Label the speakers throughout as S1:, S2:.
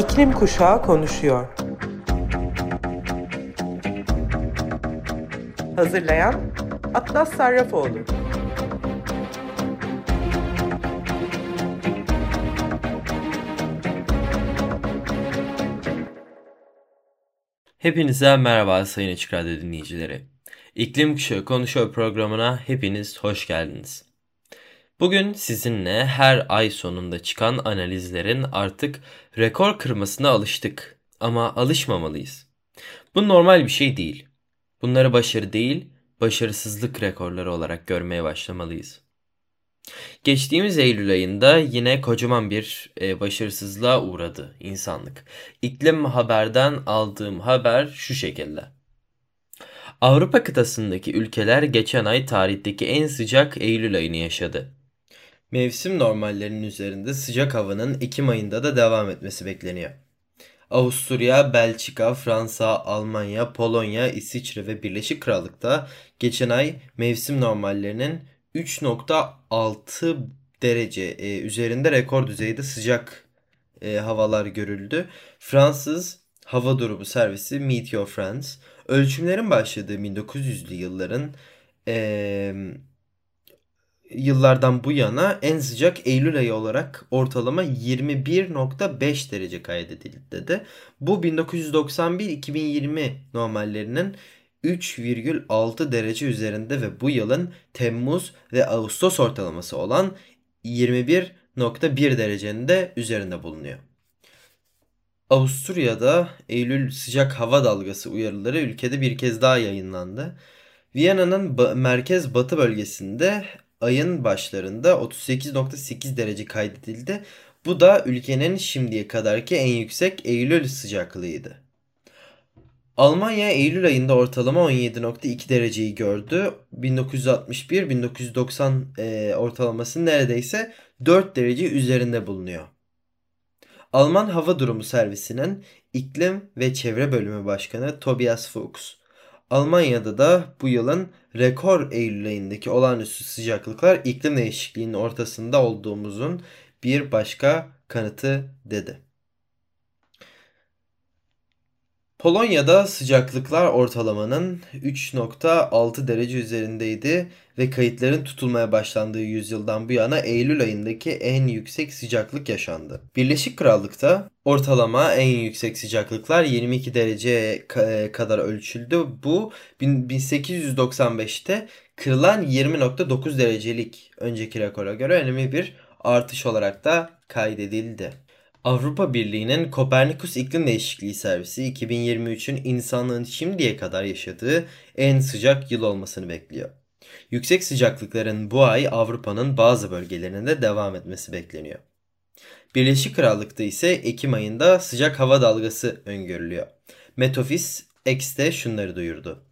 S1: İklim Kuşağı konuşuyor. Hazırlayan Atlas Sarrafoğlu.
S2: Hepinize merhaba Sayın Açık Radyo dinleyicileri. İklim Kuşağı Konuşuyor programına hepiniz hoş geldiniz. Bugün sizinle her ay sonunda çıkan analizlerin artık rekor kırmasına alıştık ama alışmamalıyız. Bu normal bir şey değil. Bunları başarı değil, başarısızlık rekorları olarak görmeye başlamalıyız. Geçtiğimiz Eylül ayında yine kocaman bir e, başarısızlığa uğradı insanlık. İklim Haber'den aldığım haber şu şekilde. Avrupa kıtasındaki ülkeler geçen ay tarihteki en sıcak Eylül ayını yaşadı. Mevsim normallerinin üzerinde sıcak havanın Ekim ayında da devam etmesi bekleniyor. Avusturya, Belçika, Fransa, Almanya, Polonya, İsviçre ve Birleşik Krallık'ta geçen ay mevsim normallerinin 3.6 derece e, üzerinde rekor düzeyde sıcak e, havalar görüldü. Fransız Hava Durumu Servisi Meteor France ölçümlerin başladığı 1900'lü yılların e, yıllardan bu yana en sıcak Eylül ayı olarak ortalama 21.5 derece kaydedildi dedi. Bu 1991-2020 normallerinin 3,6 derece üzerinde ve bu yılın Temmuz ve Ağustos ortalaması olan 21.1 derecenin de üzerinde bulunuyor. Avusturya'da Eylül sıcak hava dalgası uyarıları ülkede bir kez daha yayınlandı. Viyana'nın ba- merkez batı bölgesinde ayın başlarında 38.8 derece kaydedildi. Bu da ülkenin şimdiye kadarki en yüksek Eylül sıcaklığıydı. Almanya Eylül ayında ortalama 17.2 dereceyi gördü. 1961-1990 e, ortalaması neredeyse 4 derece üzerinde bulunuyor. Alman Hava Durumu Servisi'nin İklim ve Çevre Bölümü Başkanı Tobias Fuchs, Almanya'da da bu yılın rekor Eylül ayındaki olağanüstü sıcaklıklar iklim değişikliğinin ortasında olduğumuzun bir başka kanıtı dedi. Polonya'da sıcaklıklar ortalamanın 3.6 derece üzerindeydi ve kayıtların tutulmaya başlandığı yüzyıldan bu yana Eylül ayındaki en yüksek sıcaklık yaşandı. Birleşik Krallık'ta ortalama en yüksek sıcaklıklar 22 derece kadar ölçüldü. Bu 1895'te kırılan 20.9 derecelik önceki rekora göre önemli bir artış olarak da kaydedildi. Avrupa Birliği'nin Kopernikus İklim Değişikliği Servisi 2023'ün insanlığın şimdiye kadar yaşadığı en sıcak yıl olmasını bekliyor. Yüksek sıcaklıkların bu ay Avrupa'nın bazı bölgelerinde devam etmesi bekleniyor. Birleşik Krallık'ta ise Ekim ayında sıcak hava dalgası öngörülüyor. Metofis X'te şunları duyurdu.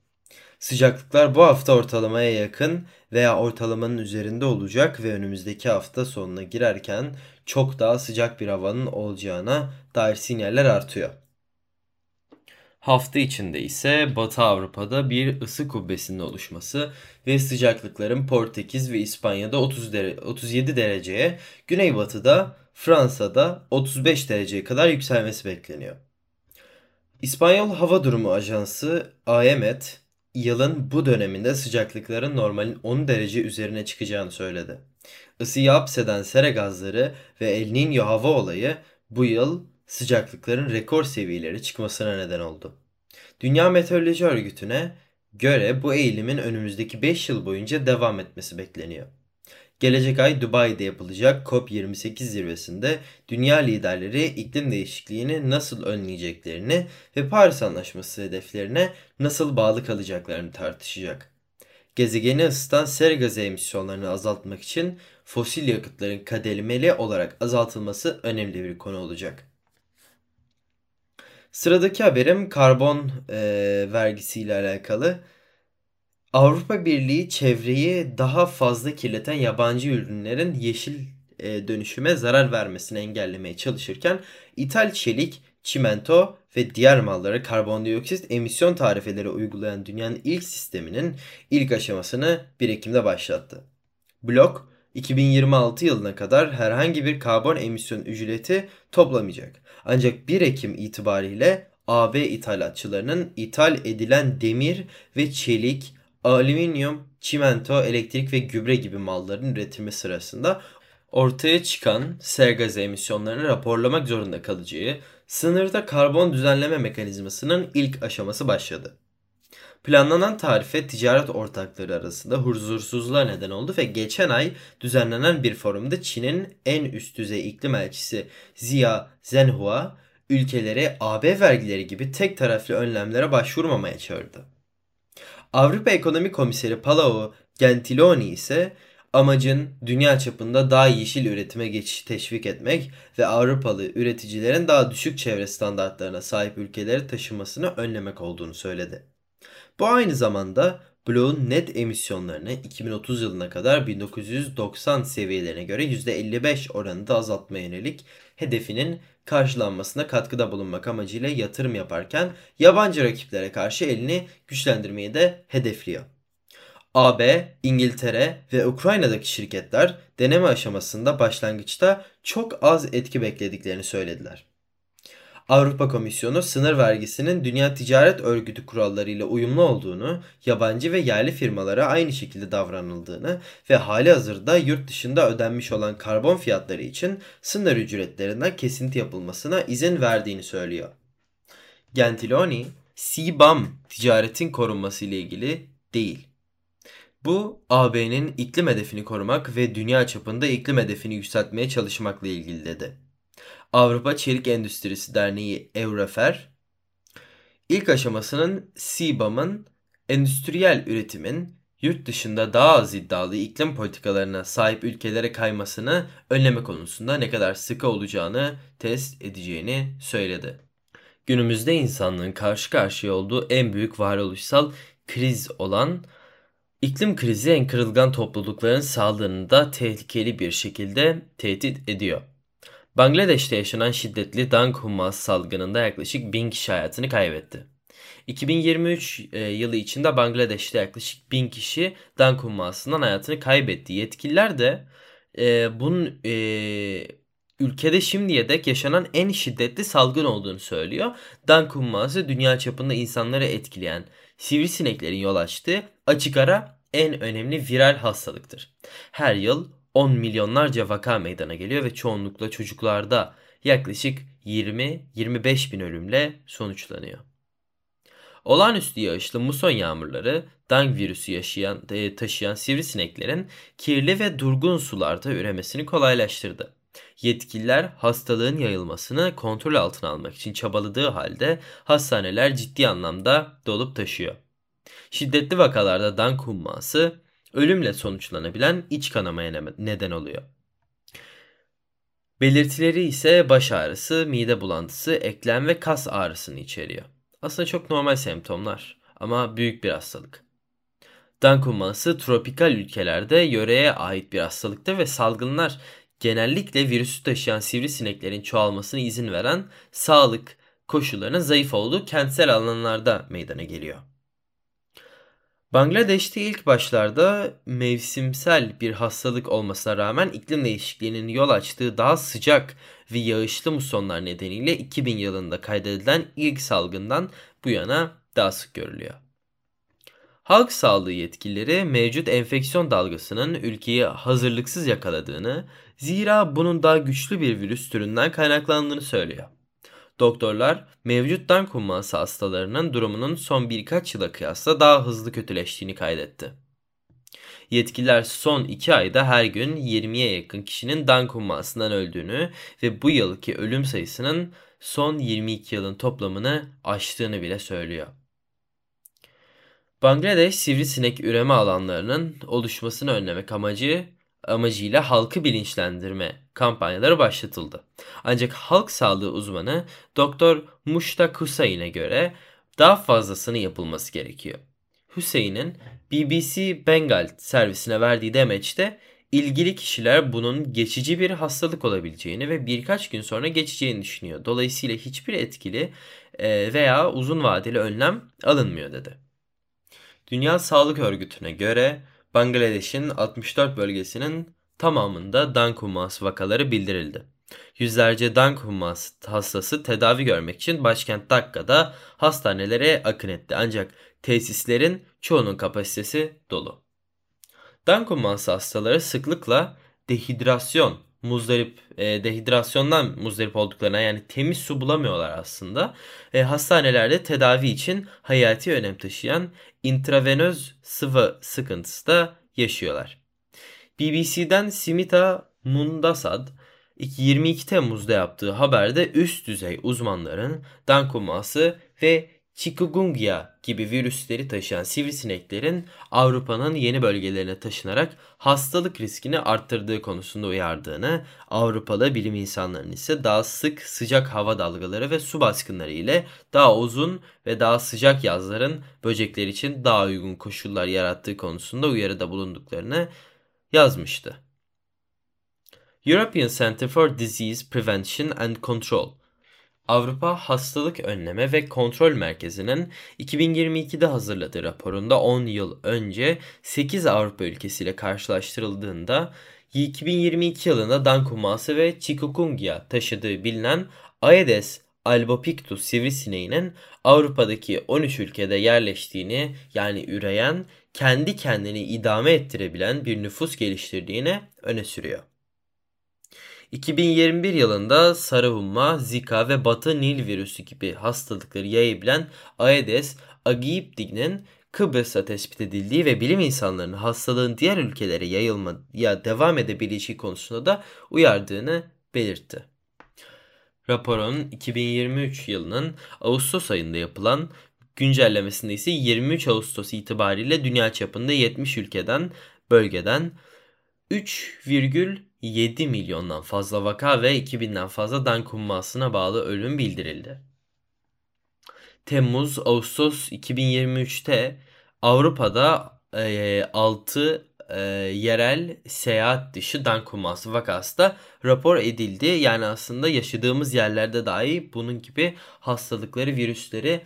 S2: Sıcaklıklar bu hafta ortalamaya yakın veya ortalamanın üzerinde olacak ve önümüzdeki hafta sonuna girerken çok daha sıcak bir havanın olacağına dair sinyaller artıyor. Hafta içinde ise Batı Avrupa'da bir ısı kubbesinin oluşması ve sıcaklıkların Portekiz ve İspanya'da 30 dere 37 dereceye, Güneybatı'da Fransa'da 35 dereceye kadar yükselmesi bekleniyor. İspanyol Hava Durumu Ajansı AEMET yılın bu döneminde sıcaklıkların normalin 10 derece üzerine çıkacağını söyledi. Isıyı hapseden sera gazları ve El Niño hava olayı bu yıl sıcaklıkların rekor seviyeleri çıkmasına neden oldu. Dünya Meteoroloji Örgütü'ne göre bu eğilimin önümüzdeki 5 yıl boyunca devam etmesi bekleniyor. Gelecek ay Dubai'de yapılacak COP28 zirvesinde dünya liderleri iklim değişikliğini nasıl önleyeceklerini ve Paris Anlaşması hedeflerine nasıl bağlı kalacaklarını tartışacak. Gezegeni ısıtan sera gazı emisyonlarını azaltmak için fosil yakıtların kademeli olarak azaltılması önemli bir konu olacak. Sıradaki haberim karbon e, vergisiyle alakalı. Avrupa Birliği çevreyi daha fazla kirleten yabancı ürünlerin yeşil e, dönüşüme zarar vermesini engellemeye çalışırken ithal çelik, çimento ve diğer mallara karbondioksit emisyon tarifeleri uygulayan dünyanın ilk sisteminin ilk aşamasını 1 Ekim'de başlattı. Blok, 2026 yılına kadar herhangi bir karbon emisyon ücreti toplamayacak. Ancak 1 Ekim itibariyle AB ithalatçılarının ithal edilen demir ve çelik, alüminyum, çimento, elektrik ve gübre gibi malların üretimi sırasında ortaya çıkan sera emisyonlarını raporlamak zorunda kalacağı sınırda karbon düzenleme mekanizmasının ilk aşaması başladı. Planlanan tarife ticaret ortakları arasında huzursuzluğa neden oldu ve geçen ay düzenlenen bir forumda Çin'in en üst düzey iklim elçisi Zia Zhenhua ülkeleri AB vergileri gibi tek taraflı önlemlere başvurmamaya çağırdı. Avrupa Ekonomi Komiseri Paolo Gentiloni ise amacın dünya çapında daha yeşil üretime geçişi teşvik etmek ve Avrupalı üreticilerin daha düşük çevre standartlarına sahip ülkeleri taşımasını önlemek olduğunu söyledi. Bu aynı zamanda bloğun net emisyonlarını 2030 yılına kadar 1990 seviyelerine göre %55 oranında azaltmaya yönelik hedefinin karşılanmasına katkıda bulunmak amacıyla yatırım yaparken yabancı rakiplere karşı elini güçlendirmeyi de hedefliyor. AB, İngiltere ve Ukrayna'daki şirketler deneme aşamasında başlangıçta çok az etki beklediklerini söylediler. Avrupa Komisyonu sınır vergisinin Dünya Ticaret Örgütü kurallarıyla uyumlu olduğunu, yabancı ve yerli firmalara aynı şekilde davranıldığını ve hali hazırda yurt dışında ödenmiş olan karbon fiyatları için sınır ücretlerinden kesinti yapılmasına izin verdiğini söylüyor. Gentiloni, CBAM ticaretin korunması ile ilgili değil. Bu AB'nin iklim hedefini korumak ve dünya çapında iklim hedefini yükseltmeye çalışmakla ilgili dedi. Avrupa Çelik Endüstrisi Derneği Eurofer, ilk aşamasının CBAM'ın endüstriyel üretimin yurt dışında daha az iddialı iklim politikalarına sahip ülkelere kaymasını önleme konusunda ne kadar sıkı olacağını test edeceğini söyledi. Günümüzde insanlığın karşı karşıya olduğu en büyük varoluşsal kriz olan iklim krizi en kırılgan toplulukların sağlığını da tehlikeli bir şekilde tehdit ediyor. Bangladeş'te yaşanan şiddetli dank humması salgınında yaklaşık 1000 kişi hayatını kaybetti. 2023 e, yılı içinde Bangladeş'te yaklaşık 1000 kişi dank hummasından hayatını kaybetti. Yetkililer de e, bunun e, ülkede şimdiye dek yaşanan en şiddetli salgın olduğunu söylüyor. Dank humması dünya çapında insanları etkileyen sivrisineklerin yol açtığı açık ara en önemli viral hastalıktır. Her yıl 10 milyonlarca vaka meydana geliyor ve çoğunlukla çocuklarda yaklaşık 20-25 bin ölümle sonuçlanıyor. Olağanüstü yağışlı muson yağmurları Dang virüsü yaşayan, e, taşıyan sivrisineklerin kirli ve durgun sularda üremesini kolaylaştırdı. Yetkililer hastalığın yayılmasını kontrol altına almak için çabaladığı halde hastaneler ciddi anlamda dolup taşıyor. Şiddetli vakalarda Dang humması ölümle sonuçlanabilen iç kanamaya neden oluyor. Belirtileri ise baş ağrısı, mide bulantısı, eklem ve kas ağrısını içeriyor. Aslında çok normal semptomlar ama büyük bir hastalık. Dankuması tropikal ülkelerde yöreye ait bir hastalıktır ve salgınlar genellikle virüsü taşıyan sivrisineklerin çoğalmasına izin veren sağlık koşullarının zayıf olduğu kentsel alanlarda meydana geliyor. Bangladeş'te ilk başlarda mevsimsel bir hastalık olmasına rağmen iklim değişikliğinin yol açtığı daha sıcak ve yağışlı musonlar nedeniyle 2000 yılında kaydedilen ilk salgından bu yana daha sık görülüyor. Halk sağlığı yetkilileri mevcut enfeksiyon dalgasının ülkeyi hazırlıksız yakaladığını, zira bunun daha güçlü bir virüs türünden kaynaklandığını söylüyor. Doktorlar mevcut darm kumması hastalarının durumunun son birkaç yıla kıyasla daha hızlı kötüleştiğini kaydetti. Yetkililer son 2 ayda her gün 20'ye yakın kişinin dan kummasından öldüğünü ve bu yılki ölüm sayısının son 22 yılın toplamını aştığını bile söylüyor. Bangladeş sivrisinek üreme alanlarının oluşmasını önlemek amacı amacıyla halkı bilinçlendirme kampanyaları başlatıldı. Ancak halk sağlığı uzmanı Dr. Mushtaq Hüseyin'e göre daha fazlasının yapılması gerekiyor. Hüseyin'in BBC Bengal servisine verdiği demeçte ilgili kişiler bunun geçici bir hastalık olabileceğini ve birkaç gün sonra geçeceğini düşünüyor. Dolayısıyla hiçbir etkili e, veya uzun vadeli önlem alınmıyor dedi. Dünya Sağlık Örgütü'ne göre Bangladeş'in 64 bölgesinin tamamında dank humması vakaları bildirildi. Yüzlerce dank humması hastası tedavi görmek için başkent Dakka'da hastanelere akın etti. Ancak tesislerin çoğunun kapasitesi dolu. Dank humması hastaları sıklıkla dehidrasyon, muzdarip, e, dehidrasyondan muzdarip olduklarına yani temiz su bulamıyorlar aslında. E, hastanelerde tedavi için hayati önem taşıyan intravenöz sıvı sıkıntısı da yaşıyorlar. BBC'den Simita Mundasad 22 Temmuz'da yaptığı haberde üst düzey uzmanların dankuması ve chikungunya gibi virüsleri taşıyan sivrisineklerin Avrupa'nın yeni bölgelerine taşınarak hastalık riskini arttırdığı konusunda uyardığını, Avrupalı bilim insanlarının ise daha sık sıcak hava dalgaları ve su baskınları ile daha uzun ve daha sıcak yazların böcekler için daha uygun koşullar yarattığı konusunda uyarıda bulunduklarını yazmıştı. European Center for Disease Prevention and Control Avrupa Hastalık Önleme ve Kontrol Merkezi'nin 2022'de hazırladığı raporunda 10 yıl önce 8 Avrupa ülkesiyle karşılaştırıldığında 2022 yılında dankuması ve chikungunya taşıdığı bilinen Aedes albopictus sivrisineğinin Avrupa'daki 13 ülkede yerleştiğini yani üreyen, kendi kendini idame ettirebilen bir nüfus geliştirdiğini öne sürüyor. 2021 yılında sarı humma, zika ve batı nil virüsü gibi hastalıkları yayabilen Aedes aegypti'nin Kıbrıs'ta tespit edildiği ve bilim insanlarının hastalığın diğer ülkelere yayılmaya devam edebileceği konusunda da uyardığını belirtti. Raporun 2023 yılının Ağustos ayında yapılan güncellemesinde ise 23 Ağustos itibariyle dünya çapında 70 ülkeden, bölgeden 3,7 milyondan fazla vaka ve 2000'den fazla dank hummasına bağlı ölüm bildirildi. Temmuz-Ağustos 2023'te Avrupa'da e, 6 e, yerel seyahat dışı dank humması vakası da rapor edildi. Yani aslında yaşadığımız yerlerde dahi bunun gibi hastalıkları, virüsleri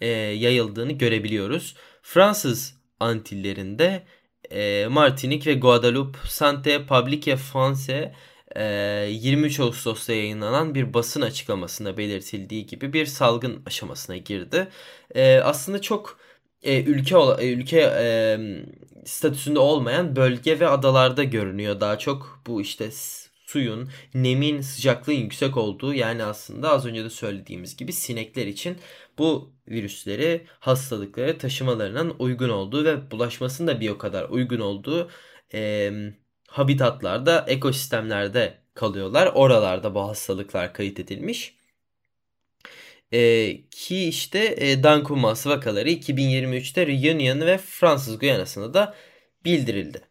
S2: e, yayıldığını görebiliyoruz. Fransız Antillerinde e, Martinique ve Guadeloupe Santé Publique France e, 23 Ağustos'ta yayınlanan bir basın açıklamasında belirtildiği gibi bir salgın aşamasına girdi. E, aslında çok e, ülke ülke e, statüsünde olmayan bölge ve adalarda görünüyor daha çok bu işte suyun, nemin, sıcaklığın yüksek olduğu yani aslında az önce de söylediğimiz gibi sinekler için bu virüsleri, hastalıkları taşımalarının uygun olduğu ve bulaşmasının da bir o kadar uygun olduğu e, habitatlarda, ekosistemlerde kalıyorlar. Oralarda bu hastalıklar kayıt edilmiş. E, ki işte e, Dankumas vakaları 2023'te Reunion ve Fransız Guyana'sında da bildirildi.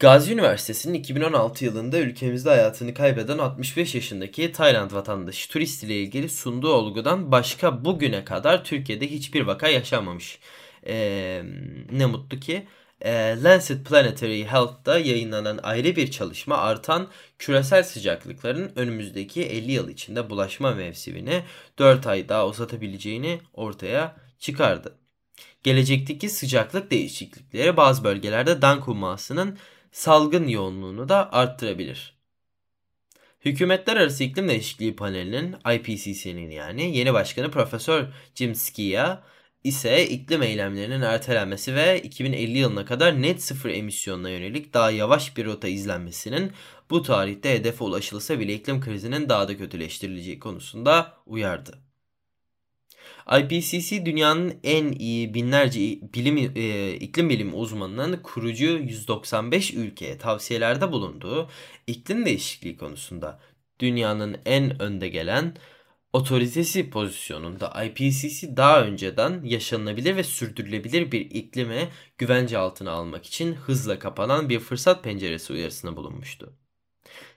S2: Gazi Üniversitesi'nin 2016 yılında ülkemizde hayatını kaybeden 65 yaşındaki Tayland vatandaşı turist ile ilgili sunduğu olgudan başka bugüne kadar Türkiye'de hiçbir vaka yaşanmamış. Ee, ne mutlu ki. E, Lancet Planetary Health'ta yayınlanan ayrı bir çalışma artan küresel sıcaklıkların önümüzdeki 50 yıl içinde bulaşma mevsimini 4 ay daha uzatabileceğini ortaya çıkardı. Gelecekteki sıcaklık değişiklikleri bazı bölgelerde dank hummasının salgın yoğunluğunu da arttırabilir. Hükümetler Arası İklim Değişikliği Paneli'nin IPCC'nin yani yeni başkanı Profesör Jim Skia ise iklim eylemlerinin ertelenmesi ve 2050 yılına kadar net sıfır emisyonuna yönelik daha yavaş bir rota izlenmesinin bu tarihte hedefe ulaşılırsa bile iklim krizinin daha da kötüleştirileceği konusunda uyardı. IPCC dünyanın en iyi binlerce bilim e, iklim bilimi uzmanının kurucu 195 ülkeye tavsiyelerde bulunduğu iklim değişikliği konusunda dünyanın en önde gelen otoritesi pozisyonunda IPCC daha önceden yaşanılabilir ve sürdürülebilir bir iklime güvence altına almak için hızla kapanan bir fırsat penceresi uyarısına bulunmuştu.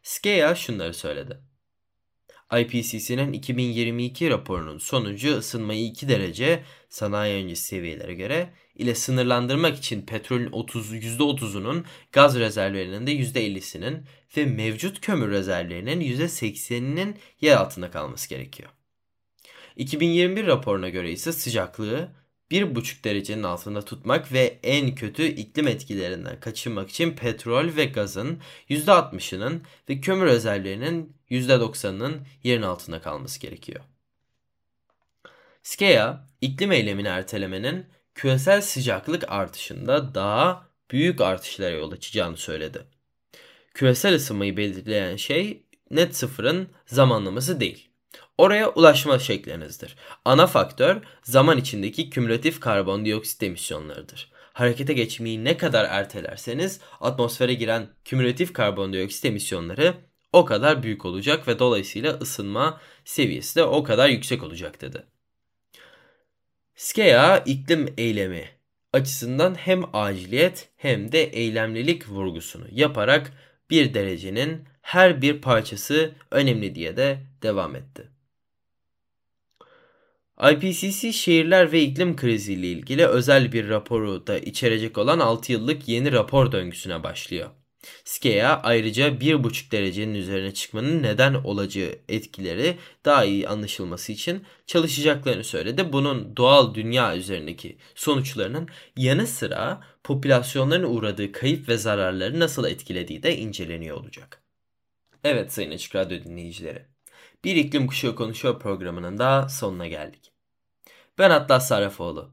S2: Skeya şunları söyledi. IPCC'nin 2022 raporunun sonucu ısınmayı 2 derece sanayi öncesi seviyelere göre ile sınırlandırmak için petrolün 30, %30'unun gaz rezervlerinin de %50'sinin ve mevcut kömür rezervlerinin %80'inin yer altında kalması gerekiyor. 2021 raporuna göre ise sıcaklığı 1,5 derecenin altında tutmak ve en kötü iklim etkilerinden kaçınmak için petrol ve gazın %60'ının ve kömür rezervlerinin %90'ının yerin altında kalması gerekiyor. SKEA, iklim eylemini ertelemenin küresel sıcaklık artışında daha büyük artışlara yol açacağını söyledi. Küresel ısınmayı belirleyen şey net sıfırın zamanlaması değil. Oraya ulaşma şeklinizdir. Ana faktör zaman içindeki kümülatif karbondioksit emisyonlarıdır. Harekete geçmeyi ne kadar ertelerseniz atmosfere giren kümülatif karbondioksit emisyonları o kadar büyük olacak ve dolayısıyla ısınma seviyesi de o kadar yüksek olacak dedi. SKEA iklim eylemi açısından hem aciliyet hem de eylemlilik vurgusunu yaparak bir derecenin her bir parçası önemli diye de devam etti. IPCC şehirler ve iklim kriziyle ilgili özel bir raporu da içerecek olan 6 yıllık yeni rapor döngüsüne başlıyor. SKEA ayrıca 1,5 derecenin üzerine çıkmanın neden olacağı etkileri daha iyi anlaşılması için çalışacaklarını söyledi. Bunun doğal dünya üzerindeki sonuçlarının yanı sıra popülasyonların uğradığı kayıp ve zararları nasıl etkilediği de inceleniyor olacak. Evet Sayın Açık Radyo dinleyicileri. Bir iklim kuşağı konuşuyor programının da sonuna geldik. Ben Atlas Sarrafoğlu.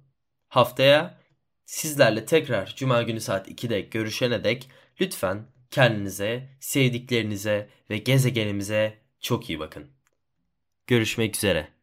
S2: Haftaya sizlerle tekrar Cuma günü saat 2'de görüşene dek lütfen kendinize, sevdiklerinize ve gezegenimize çok iyi bakın. Görüşmek üzere.